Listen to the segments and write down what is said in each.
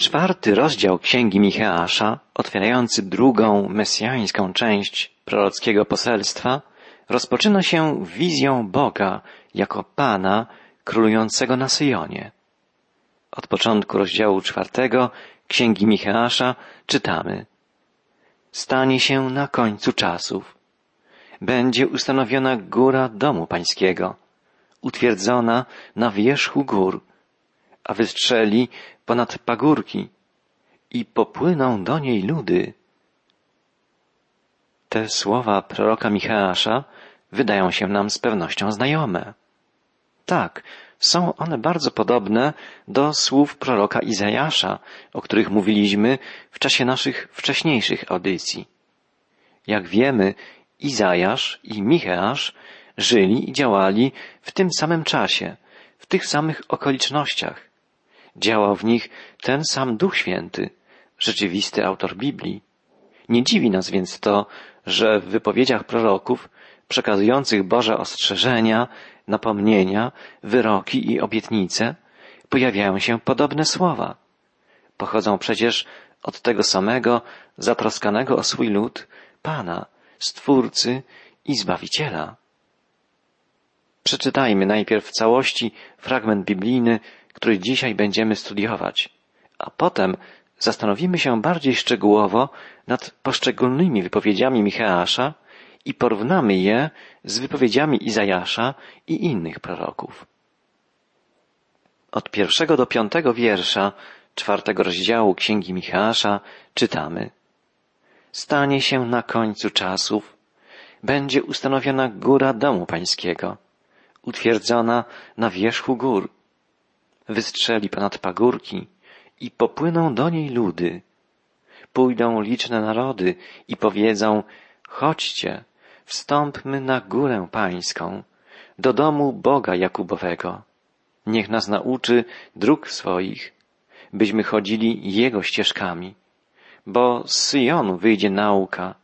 Czwarty rozdział Księgi Micheasza, otwierający drugą, mesjańską część prorockiego poselstwa, rozpoczyna się wizją Boga jako Pana królującego na Syjonie. Od początku rozdziału czwartego Księgi Micheasza czytamy Stanie się na końcu czasów. Będzie ustanowiona góra domu pańskiego, utwierdzona na wierzchu gór, a wystrzeli ponad pagórki i popłyną do niej ludy. Te słowa proroka Micheasza wydają się nam z pewnością znajome. Tak, są one bardzo podobne do słów proroka Izajasza, o których mówiliśmy w czasie naszych wcześniejszych audycji. Jak wiemy, Izajasz i Micheasz żyli i działali w tym samym czasie, w tych samych okolicznościach. Działał w nich ten sam Duch Święty, rzeczywisty autor Biblii. Nie dziwi nas więc to, że w wypowiedziach proroków przekazujących Boże ostrzeżenia, napomnienia, wyroki i obietnice pojawiają się podobne słowa. Pochodzą przecież od tego samego, zatroskanego o swój lud, Pana, Stwórcy i Zbawiciela. Przeczytajmy najpierw w całości fragment biblijny, który dzisiaj będziemy studiować, a potem zastanowimy się bardziej szczegółowo nad poszczególnymi wypowiedziami Micheasza i porównamy je z wypowiedziami Izajasza i innych proroków. Od pierwszego do piątego wiersza czwartego rozdziału Księgi Micheasza czytamy. Stanie się na końcu czasów, będzie ustanowiona góra domu pańskiego, utwierdzona na wierzchu gór, wystrzeli ponad pagórki i popłyną do niej ludy. Pójdą liczne narody i powiedzą, chodźcie, wstąpmy na górę pańską, do domu Boga Jakubowego. Niech nas nauczy dróg swoich, byśmy chodzili Jego ścieżkami, bo z Syjonu wyjdzie nauka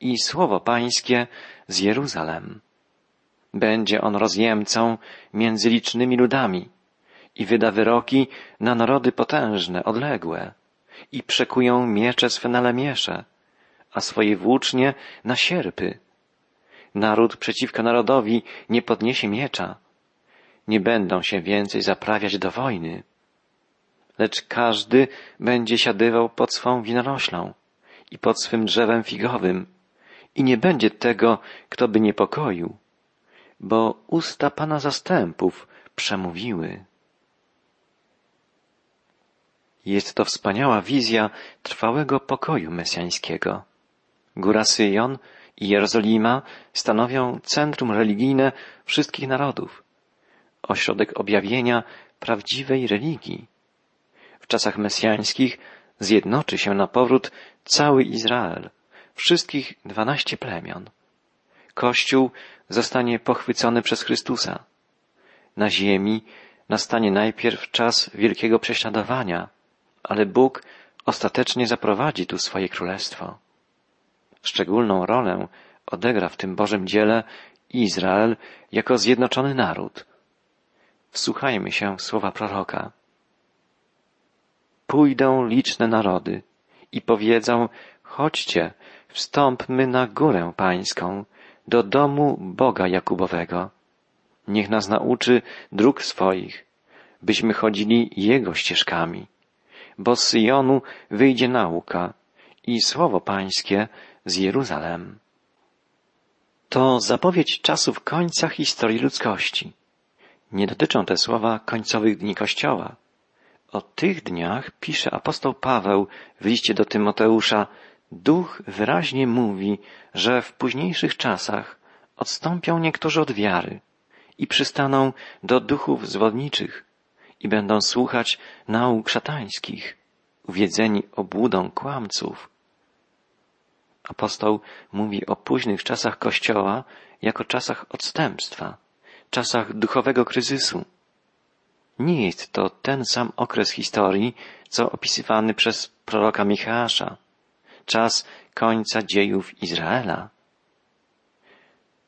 i słowo pańskie z Jeruzalem. Będzie on rozjemcą między licznymi ludami i wyda wyroki na narody potężne, odległe i przekują miecze swe na lemiesze, a swoje włócznie na sierpy. Naród przeciwko narodowi nie podniesie miecza. Nie będą się więcej zaprawiać do wojny. Lecz każdy będzie siadywał pod swą winoroślą i pod swym drzewem figowym i nie będzie tego, kto by niepokoił, bo usta Pana zastępów przemówiły. Jest to wspaniała wizja trwałego pokoju mesjańskiego. Góra Syjon i Jerozolima stanowią centrum religijne wszystkich narodów, ośrodek objawienia prawdziwej religii. W czasach mesjańskich zjednoczy się na powrót cały Izrael, wszystkich dwanaście plemion. Kościół zostanie pochwycony przez Chrystusa. Na ziemi nastanie najpierw czas wielkiego prześladowania, ale Bóg ostatecznie zaprowadzi tu swoje królestwo. Szczególną rolę odegra w tym Bożym dziele Izrael jako zjednoczony naród. Wsłuchajmy się w słowa proroka. Pójdą liczne narody i powiedzą, chodźcie, wstąpmy na górę pańską, do domu Boga Jakubowego. Niech nas nauczy dróg swoich, byśmy chodzili Jego ścieżkami bo z Syjonu wyjdzie nauka i słowo pańskie z Jeruzalem. To zapowiedź czasów końca historii ludzkości. Nie dotyczą te słowa końcowych dni Kościoła. O tych dniach pisze apostoł Paweł w liście do Tymoteusza Duch wyraźnie mówi, że w późniejszych czasach odstąpią niektórzy od wiary i przystaną do duchów zwodniczych, i będą słuchać nauk szatańskich, uwiedzeni obłudą kłamców. Apostoł mówi o późnych czasach Kościoła jako czasach odstępstwa, czasach duchowego kryzysu. Nie jest to ten sam okres historii, co opisywany przez proroka Michała, czas końca dziejów Izraela.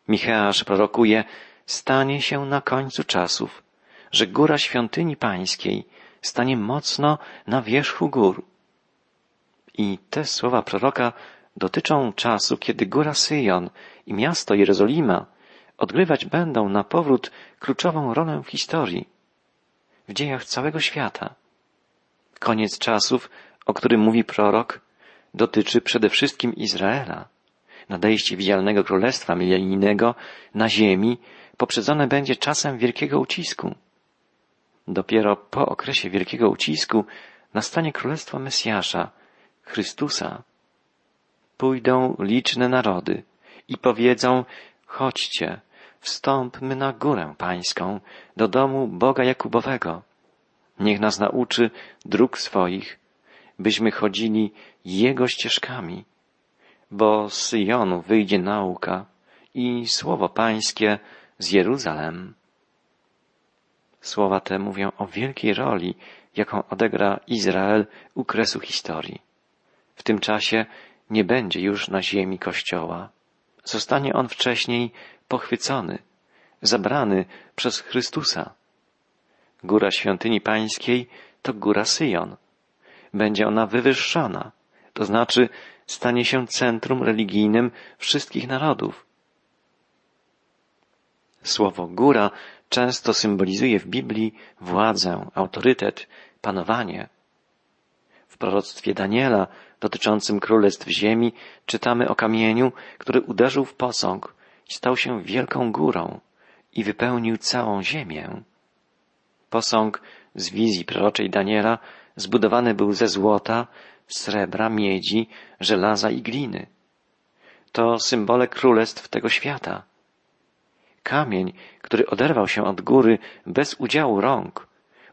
Micheasz prorokuje, stanie się na końcu czasów, że góra świątyni pańskiej stanie mocno na wierzchu gór. I te słowa proroka dotyczą czasu, kiedy góra Syjon i miasto Jerozolima odgrywać będą na powrót kluczową rolę w historii, w dziejach całego świata. Koniec czasów, o którym mówi prorok, dotyczy przede wszystkim Izraela. Nadejście widzialnego królestwa milenijnego na ziemi poprzedzone będzie czasem wielkiego ucisku. Dopiero po okresie wielkiego ucisku nastanie królestwo Mesjasza, Chrystusa. Pójdą liczne narody i powiedzą, chodźcie, wstąpmy na górę pańską, do domu Boga Jakubowego. Niech nas nauczy dróg swoich, byśmy chodzili Jego ścieżkami, bo z Syjonu wyjdzie nauka i słowo pańskie z Jeruzalem. Słowa te mówią o wielkiej roli, jaką odegra Izrael u kresu historii. W tym czasie nie będzie już na ziemi Kościoła. Zostanie on wcześniej pochwycony, zabrany przez Chrystusa. Góra świątyni pańskiej to góra Syjon. Będzie ona wywyższona, to znaczy stanie się centrum religijnym wszystkich narodów. Słowo góra często symbolizuje w Biblii władzę, autorytet, panowanie. W proroctwie Daniela dotyczącym królestw ziemi czytamy o kamieniu, który uderzył w posąg stał się wielką górą i wypełnił całą ziemię. Posąg z wizji proroczej Daniela zbudowany był ze złota, srebra, miedzi, żelaza i gliny. To symbole królestw tego świata. Kamień, który oderwał się od góry bez udziału rąk,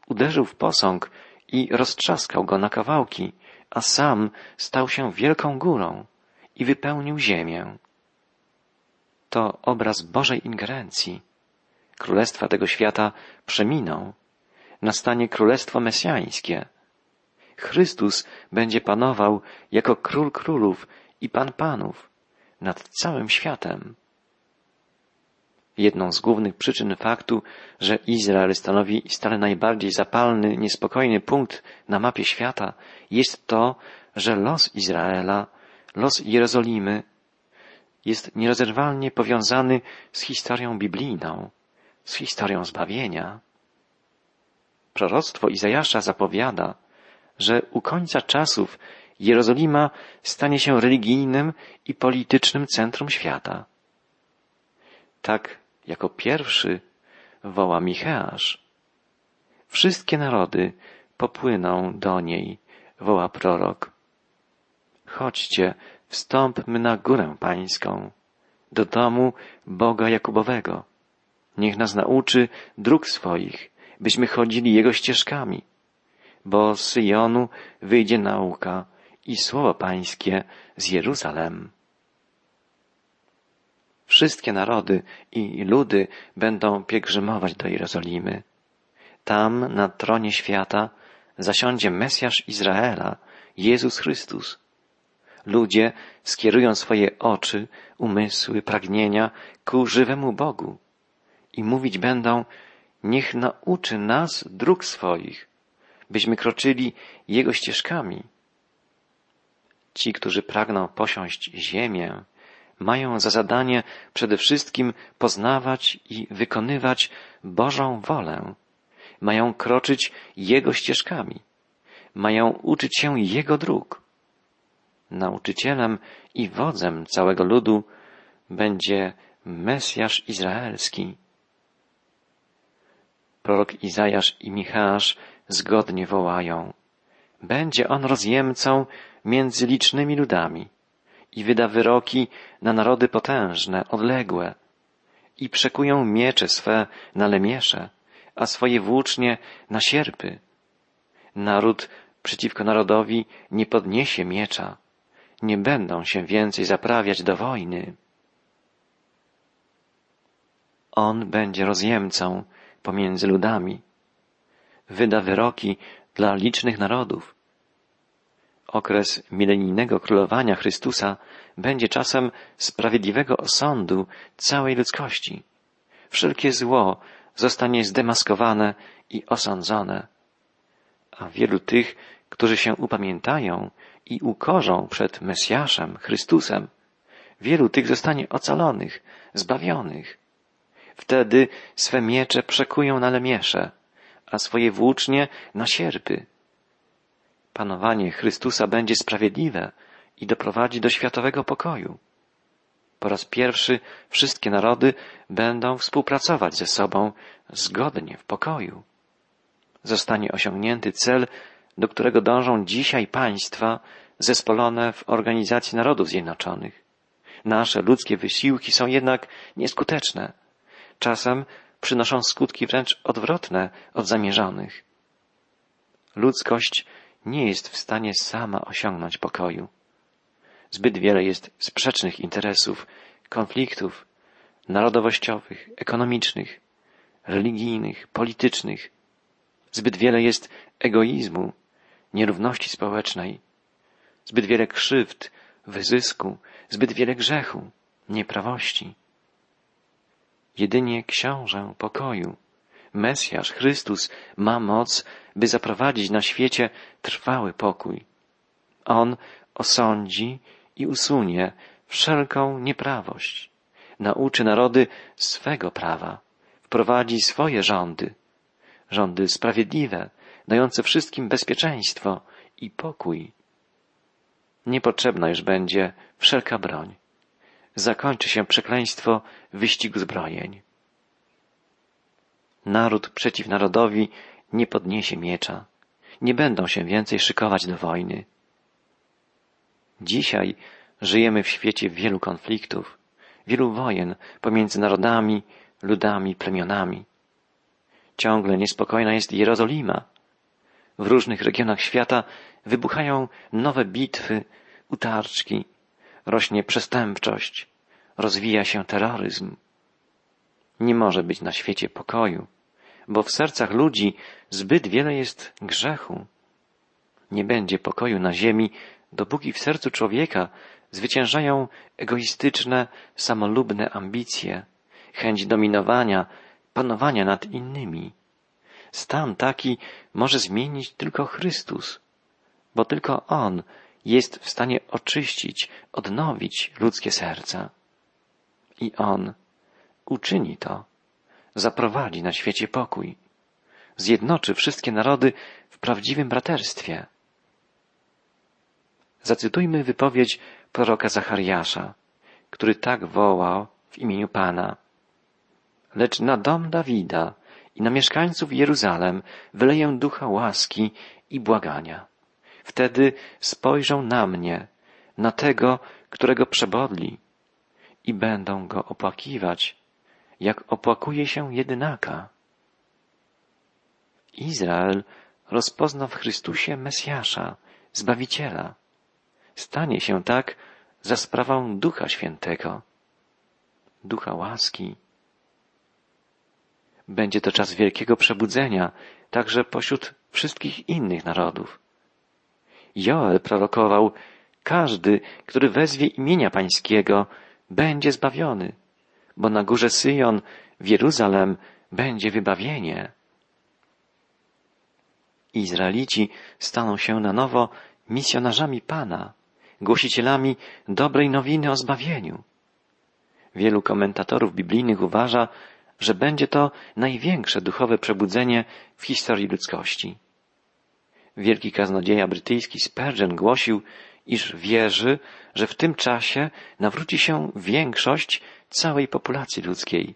uderzył w posąg i roztrzaskał go na kawałki, a sam stał się wielką górą i wypełnił ziemię. To obraz Bożej ingerencji. Królestwa tego świata przeminą. Nastanie królestwo mesjańskie. Chrystus będzie panował jako król królów i pan panów nad całym światem. Jedną z głównych przyczyn faktu, że Izrael stanowi stale najbardziej zapalny, niespokojny punkt na mapie świata, jest to, że los Izraela, los Jerozolimy jest nierozerwalnie powiązany z historią biblijną, z historią zbawienia. Proroctwo Izajasza zapowiada, że u końca czasów Jerozolima stanie się religijnym i politycznym centrum świata. Tak jako pierwszy woła Micheasz. Wszystkie narody popłyną do niej, woła prorok. Chodźcie, wstąpmy na górę pańską, do domu Boga Jakubowego. Niech nas nauczy dróg swoich, byśmy chodzili Jego ścieżkami, bo z Syjonu wyjdzie nauka i słowo pańskie z Jeruzalem. Wszystkie narody i ludy będą pielgrzymować do Jerozolimy. Tam, na tronie świata, zasiądzie Mesjasz Izraela, Jezus Chrystus. Ludzie skierują swoje oczy, umysły, pragnienia ku żywemu Bogu i mówić będą, niech nauczy nas dróg swoich, byśmy kroczyli Jego ścieżkami. Ci, którzy pragną posiąść ziemię, mają za zadanie przede wszystkim poznawać i wykonywać Bożą wolę. Mają kroczyć Jego ścieżkami. Mają uczyć się Jego dróg. Nauczycielem i wodzem całego ludu będzie Mesjasz Izraelski. Prorok Izajasz i Michasz zgodnie wołają. Będzie on rozjemcą między licznymi ludami i wyda wyroki na narody potężne, odległe i przekują miecze swe na lemiesze, a swoje włócznie na sierpy. Naród przeciwko narodowi nie podniesie miecza, nie będą się więcej zaprawiać do wojny. On będzie rozjemcą pomiędzy ludami, wyda wyroki dla licznych narodów Okres milenijnego królowania Chrystusa będzie czasem sprawiedliwego osądu całej ludzkości. Wszelkie zło zostanie zdemaskowane i osądzone. A wielu tych, którzy się upamiętają i ukorzą przed Mesjaszem, Chrystusem, wielu tych zostanie ocalonych, zbawionych. Wtedy swe miecze przekują na lemiesze, a swoje włócznie na sierpy. Panowanie Chrystusa będzie sprawiedliwe i doprowadzi do światowego pokoju. Po raz pierwszy wszystkie narody będą współpracować ze sobą zgodnie w pokoju. Zostanie osiągnięty cel, do którego dążą dzisiaj państwa zespolone w Organizacji Narodów Zjednoczonych. Nasze ludzkie wysiłki są jednak nieskuteczne. Czasem przynoszą skutki wręcz odwrotne od zamierzonych. Ludzkość nie jest w stanie sama osiągnąć pokoju. Zbyt wiele jest sprzecznych interesów, konfliktów narodowościowych, ekonomicznych, religijnych, politycznych. Zbyt wiele jest egoizmu, nierówności społecznej, zbyt wiele krzywd, wyzysku, zbyt wiele grzechu, nieprawości. Jedynie książę pokoju, Mesjasz, Chrystus ma moc, by zaprowadzić na świecie trwały pokój. On osądzi i usunie wszelką nieprawość, nauczy narody swego prawa, wprowadzi swoje rządy, rządy sprawiedliwe, dające wszystkim bezpieczeństwo i pokój. Niepotrzebna już będzie wszelka broń. Zakończy się przekleństwo wyścigu zbrojeń. Naród przeciw narodowi nie podniesie miecza. Nie będą się więcej szykować do wojny. Dzisiaj żyjemy w świecie wielu konfliktów, wielu wojen pomiędzy narodami, ludami, plemionami. Ciągle niespokojna jest Jerozolima. W różnych regionach świata wybuchają nowe bitwy, utarczki, rośnie przestępczość, rozwija się terroryzm. Nie może być na świecie pokoju, bo w sercach ludzi zbyt wiele jest grzechu. Nie będzie pokoju na ziemi, dopóki w sercu człowieka zwyciężają egoistyczne, samolubne ambicje, chęć dominowania, panowania nad innymi. Stan taki może zmienić tylko Chrystus, bo tylko On jest w stanie oczyścić, odnowić ludzkie serca. I On uczyni to, zaprowadzi na świecie pokój, zjednoczy wszystkie narody w prawdziwym braterstwie. Zacytujmy wypowiedź proroka Zachariasza, który tak wołał w imieniu Pana. Lecz na dom Dawida i na mieszkańców Jeruzalem wyleję ducha łaski i błagania. Wtedy spojrzą na mnie, na tego, którego przebodli i będą go opłakiwać, jak opłakuje się jedynaka. Izrael rozpozna w Chrystusie Mesjasza, Zbawiciela. Stanie się tak za sprawą Ducha Świętego, Ducha łaski. Będzie to czas wielkiego przebudzenia, także pośród wszystkich innych narodów. Joel prorokował, każdy, który wezwie imienia Pańskiego, będzie zbawiony, bo na górze Syjon w Jeruzalem będzie wybawienie. Izraelici staną się na nowo misjonarzami Pana, głosicielami dobrej nowiny o zbawieniu. Wielu komentatorów biblijnych uważa, że będzie to największe duchowe przebudzenie w historii ludzkości. Wielki kaznodzieja brytyjski Spurgeon głosił, iż wierzy, że w tym czasie nawróci się większość całej populacji ludzkiej.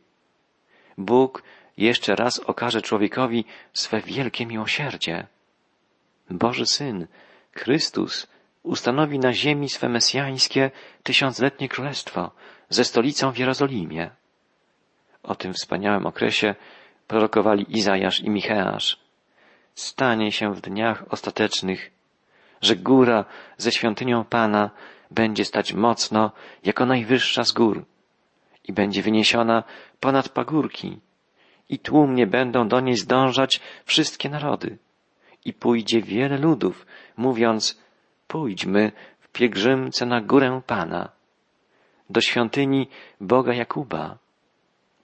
Bóg jeszcze raz okaże człowiekowi swe wielkie miłosierdzie. Boży Syn, Chrystus, ustanowi na ziemi swe mesjańskie tysiącletnie królestwo ze stolicą w Jerozolimie. O tym wspaniałym okresie prorokowali Izajasz i Micheasz. Stanie się w dniach ostatecznych, że góra ze świątynią Pana będzie stać mocno jako najwyższa z gór i będzie wyniesiona ponad pagórki. I tłumnie będą do niej zdążać wszystkie narody. I pójdzie wiele ludów, mówiąc pójdźmy w pielgrzymce na górę Pana, do świątyni Boga Jakuba.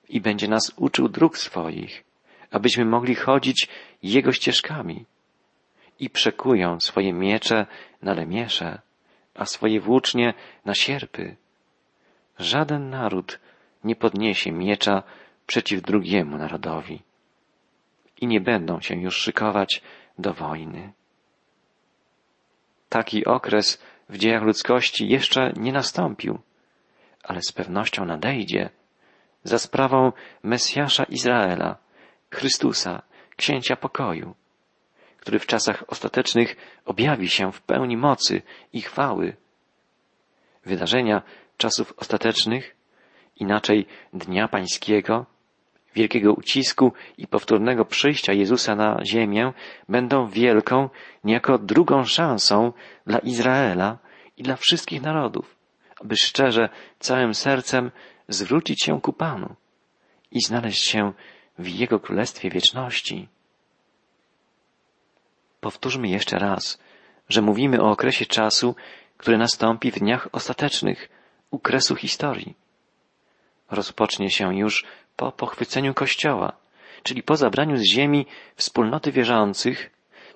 I będzie nas uczył dróg swoich, abyśmy mogli chodzić Jego ścieżkami i przekują swoje miecze na lemiesze, a swoje włócznie na sierpy. Żaden naród nie podniesie miecza przeciw drugiemu narodowi i nie będą się już szykować do wojny. Taki okres w dziejach ludzkości jeszcze nie nastąpił, ale z pewnością nadejdzie za sprawą Mesjasza Izraela, Chrystusa, księcia pokoju, który w czasach ostatecznych objawi się w pełni mocy i chwały. Wydarzenia czasów ostatecznych, inaczej Dnia Pańskiego, wielkiego ucisku i powtórnego przyjścia Jezusa na ziemię będą wielką, niejako drugą szansą dla Izraela i dla wszystkich narodów, aby szczerze, całym sercem zwrócić się ku Panu i znaleźć się w Jego Królestwie Wieczności. Powtórzmy jeszcze raz, że mówimy o okresie czasu, który nastąpi w dniach ostatecznych, u kresu historii. Rozpocznie się już po pochwyceniu Kościoła, czyli po zabraniu z ziemi wspólnoty wierzących,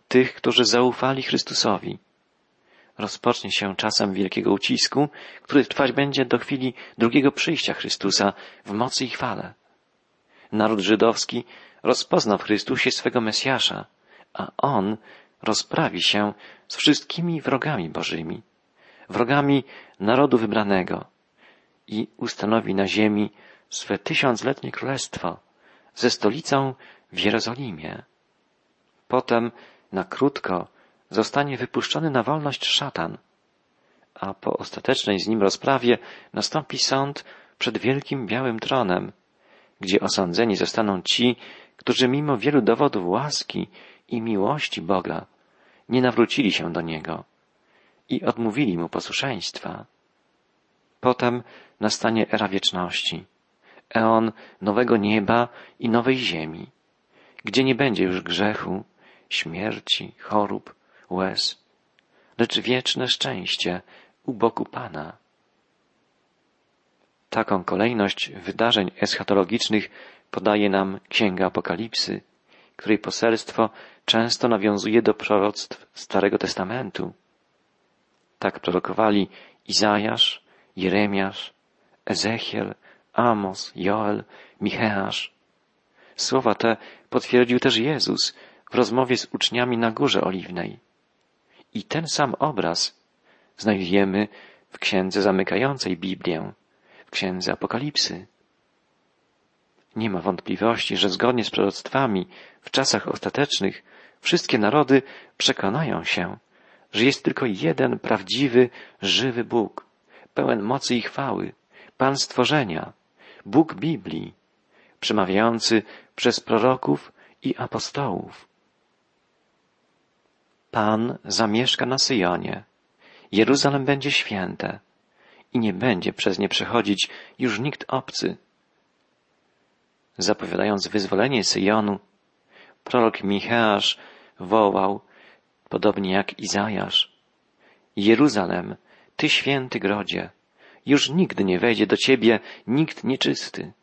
tych, którzy zaufali Chrystusowi. Rozpocznie się czasem wielkiego ucisku, który trwać będzie do chwili drugiego przyjścia Chrystusa w mocy i chwale. Naród żydowski rozpoznał w Chrystusie swego Mesjasza, a On rozprawi się z wszystkimi wrogami Bożymi, wrogami narodu wybranego i ustanowi na ziemi swe tysiącletnie królestwo ze stolicą w Jerozolimie. Potem na krótko zostanie wypuszczony na wolność szatan, a po ostatecznej z nim rozprawie nastąpi sąd przed wielkim białym tronem, gdzie osądzeni zostaną ci, którzy mimo wielu dowodów łaski i miłości Boga nie nawrócili się do Niego i odmówili Mu posłuszeństwa. Potem nastanie era wieczności, eon nowego nieba i nowej ziemi, gdzie nie będzie już grzechu, śmierci, chorób, łez, lecz wieczne szczęście u boku Pana. Taką kolejność wydarzeń eschatologicznych podaje nam Księga Apokalipsy, której poselstwo często nawiązuje do proroctw Starego Testamentu. Tak prorokowali Izajasz, Jeremiasz, Ezechiel, Amos, Joel, Micheasz. Słowa te potwierdził też Jezus w rozmowie z uczniami na Górze Oliwnej. I ten sam obraz znajdujemy w księdze zamykającej Biblię, w księdze Apokalipsy. Nie ma wątpliwości, że zgodnie z proroctwami w czasach ostatecznych wszystkie narody przekonają się, że jest tylko jeden prawdziwy, żywy Bóg, pełen mocy i chwały, Pan stworzenia, Bóg Biblii, przemawiający przez proroków i apostołów. Pan zamieszka na Syjonie. Jeruzalem będzie święte i nie będzie przez nie przechodzić już nikt obcy. Zapowiadając wyzwolenie Syjonu, prorok Micheasz wołał, podobnie jak Izajasz, Jeruzalem, Ty święty grodzie, już nigdy nie wejdzie do Ciebie nikt nieczysty.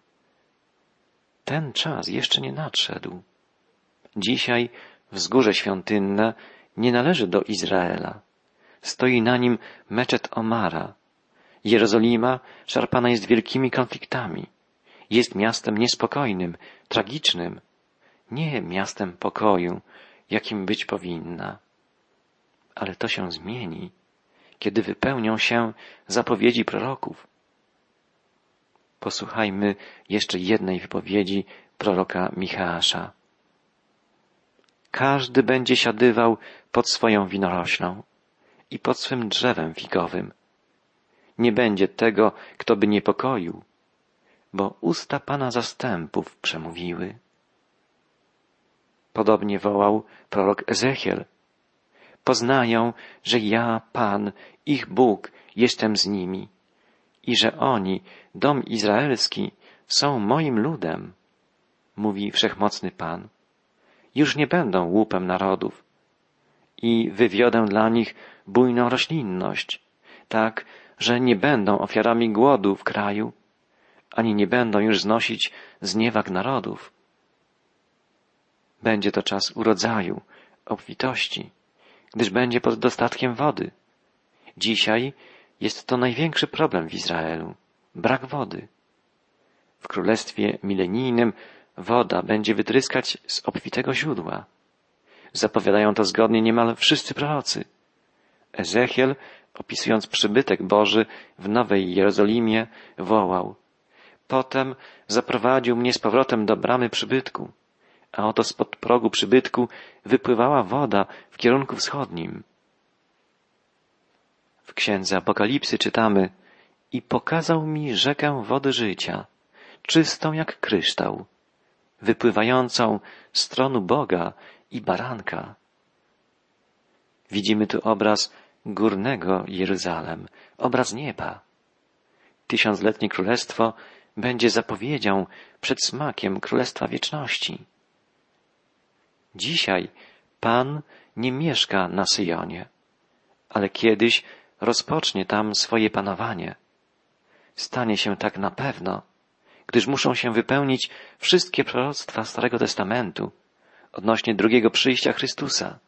Ten czas jeszcze nie nadszedł. Dzisiaj wzgórze świątynne nie należy do Izraela. Stoi na nim meczet Omara. Jerozolima szarpana jest wielkimi konfliktami. Jest miastem niespokojnym, tragicznym. Nie miastem pokoju, jakim być powinna. Ale to się zmieni, kiedy wypełnią się zapowiedzi proroków. Posłuchajmy jeszcze jednej wypowiedzi proroka Michała. Każdy będzie siadywał pod swoją winoroślą i pod swym drzewem figowym. Nie będzie tego, kto by niepokoił, bo usta Pana zastępów przemówiły. Podobnie wołał prorok Ezechiel. Poznają, że ja, Pan, ich Bóg, jestem z nimi i że oni, dom izraelski, są moim ludem, mówi wszechmocny Pan. Już nie będą łupem narodów i wywiodę dla nich bujną roślinność, tak, że nie będą ofiarami głodu w kraju, ani nie będą już znosić zniewag narodów. Będzie to czas urodzaju, obfitości, gdyż będzie pod dostatkiem wody. Dzisiaj jest to największy problem w Izraelu. Brak wody. W królestwie milenijnym woda będzie wytryskać z obfitego źródła. Zapowiadają to zgodnie niemal wszyscy prorocy. Ezechiel, opisując przybytek Boży w Nowej Jerozolimie, wołał Potem zaprowadził mnie z powrotem do bramy przybytku, a oto spod progu przybytku wypływała woda w kierunku wschodnim. W księdze Apokalipsy czytamy i pokazał mi rzekę wody życia, czystą jak kryształ, wypływającą z tronu Boga i baranka. Widzimy tu obraz górnego Jeruzalem, obraz nieba. Tysiącletnie królestwo będzie zapowiedzią przed smakiem królestwa wieczności. Dzisiaj Pan nie mieszka na Syjonie, ale kiedyś rozpocznie tam swoje panowanie. Stanie się tak na pewno, gdyż muszą się wypełnić wszystkie proroctwa Starego Testamentu odnośnie drugiego przyjścia Chrystusa.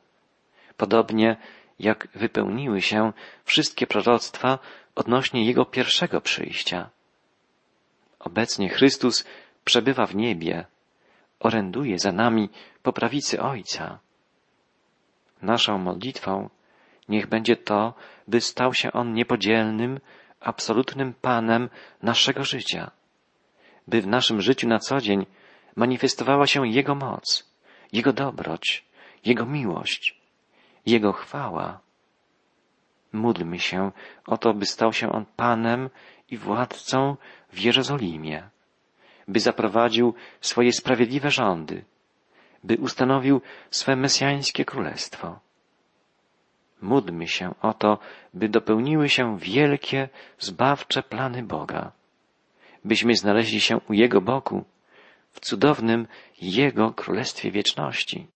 Podobnie jak wypełniły się wszystkie proroctwa odnośnie Jego pierwszego przyjścia. Obecnie Chrystus przebywa w niebie, oręduje za nami po prawicy Ojca. Naszą modlitwą niech będzie to, by stał się On niepodzielnym, absolutnym Panem naszego życia, by w naszym życiu na co dzień manifestowała się Jego moc, Jego dobroć, Jego miłość, Jego chwała. Módlmy się o to, by stał się On Panem i władcą w Jerozolimie, by zaprowadził swoje sprawiedliwe rządy, by ustanowił swe mesjańskie królestwo. Módlmy się o to, by dopełniły się wielkie, zbawcze plany Boga, byśmy znaleźli się u Jego boku w cudownym Jego Królestwie Wieczności.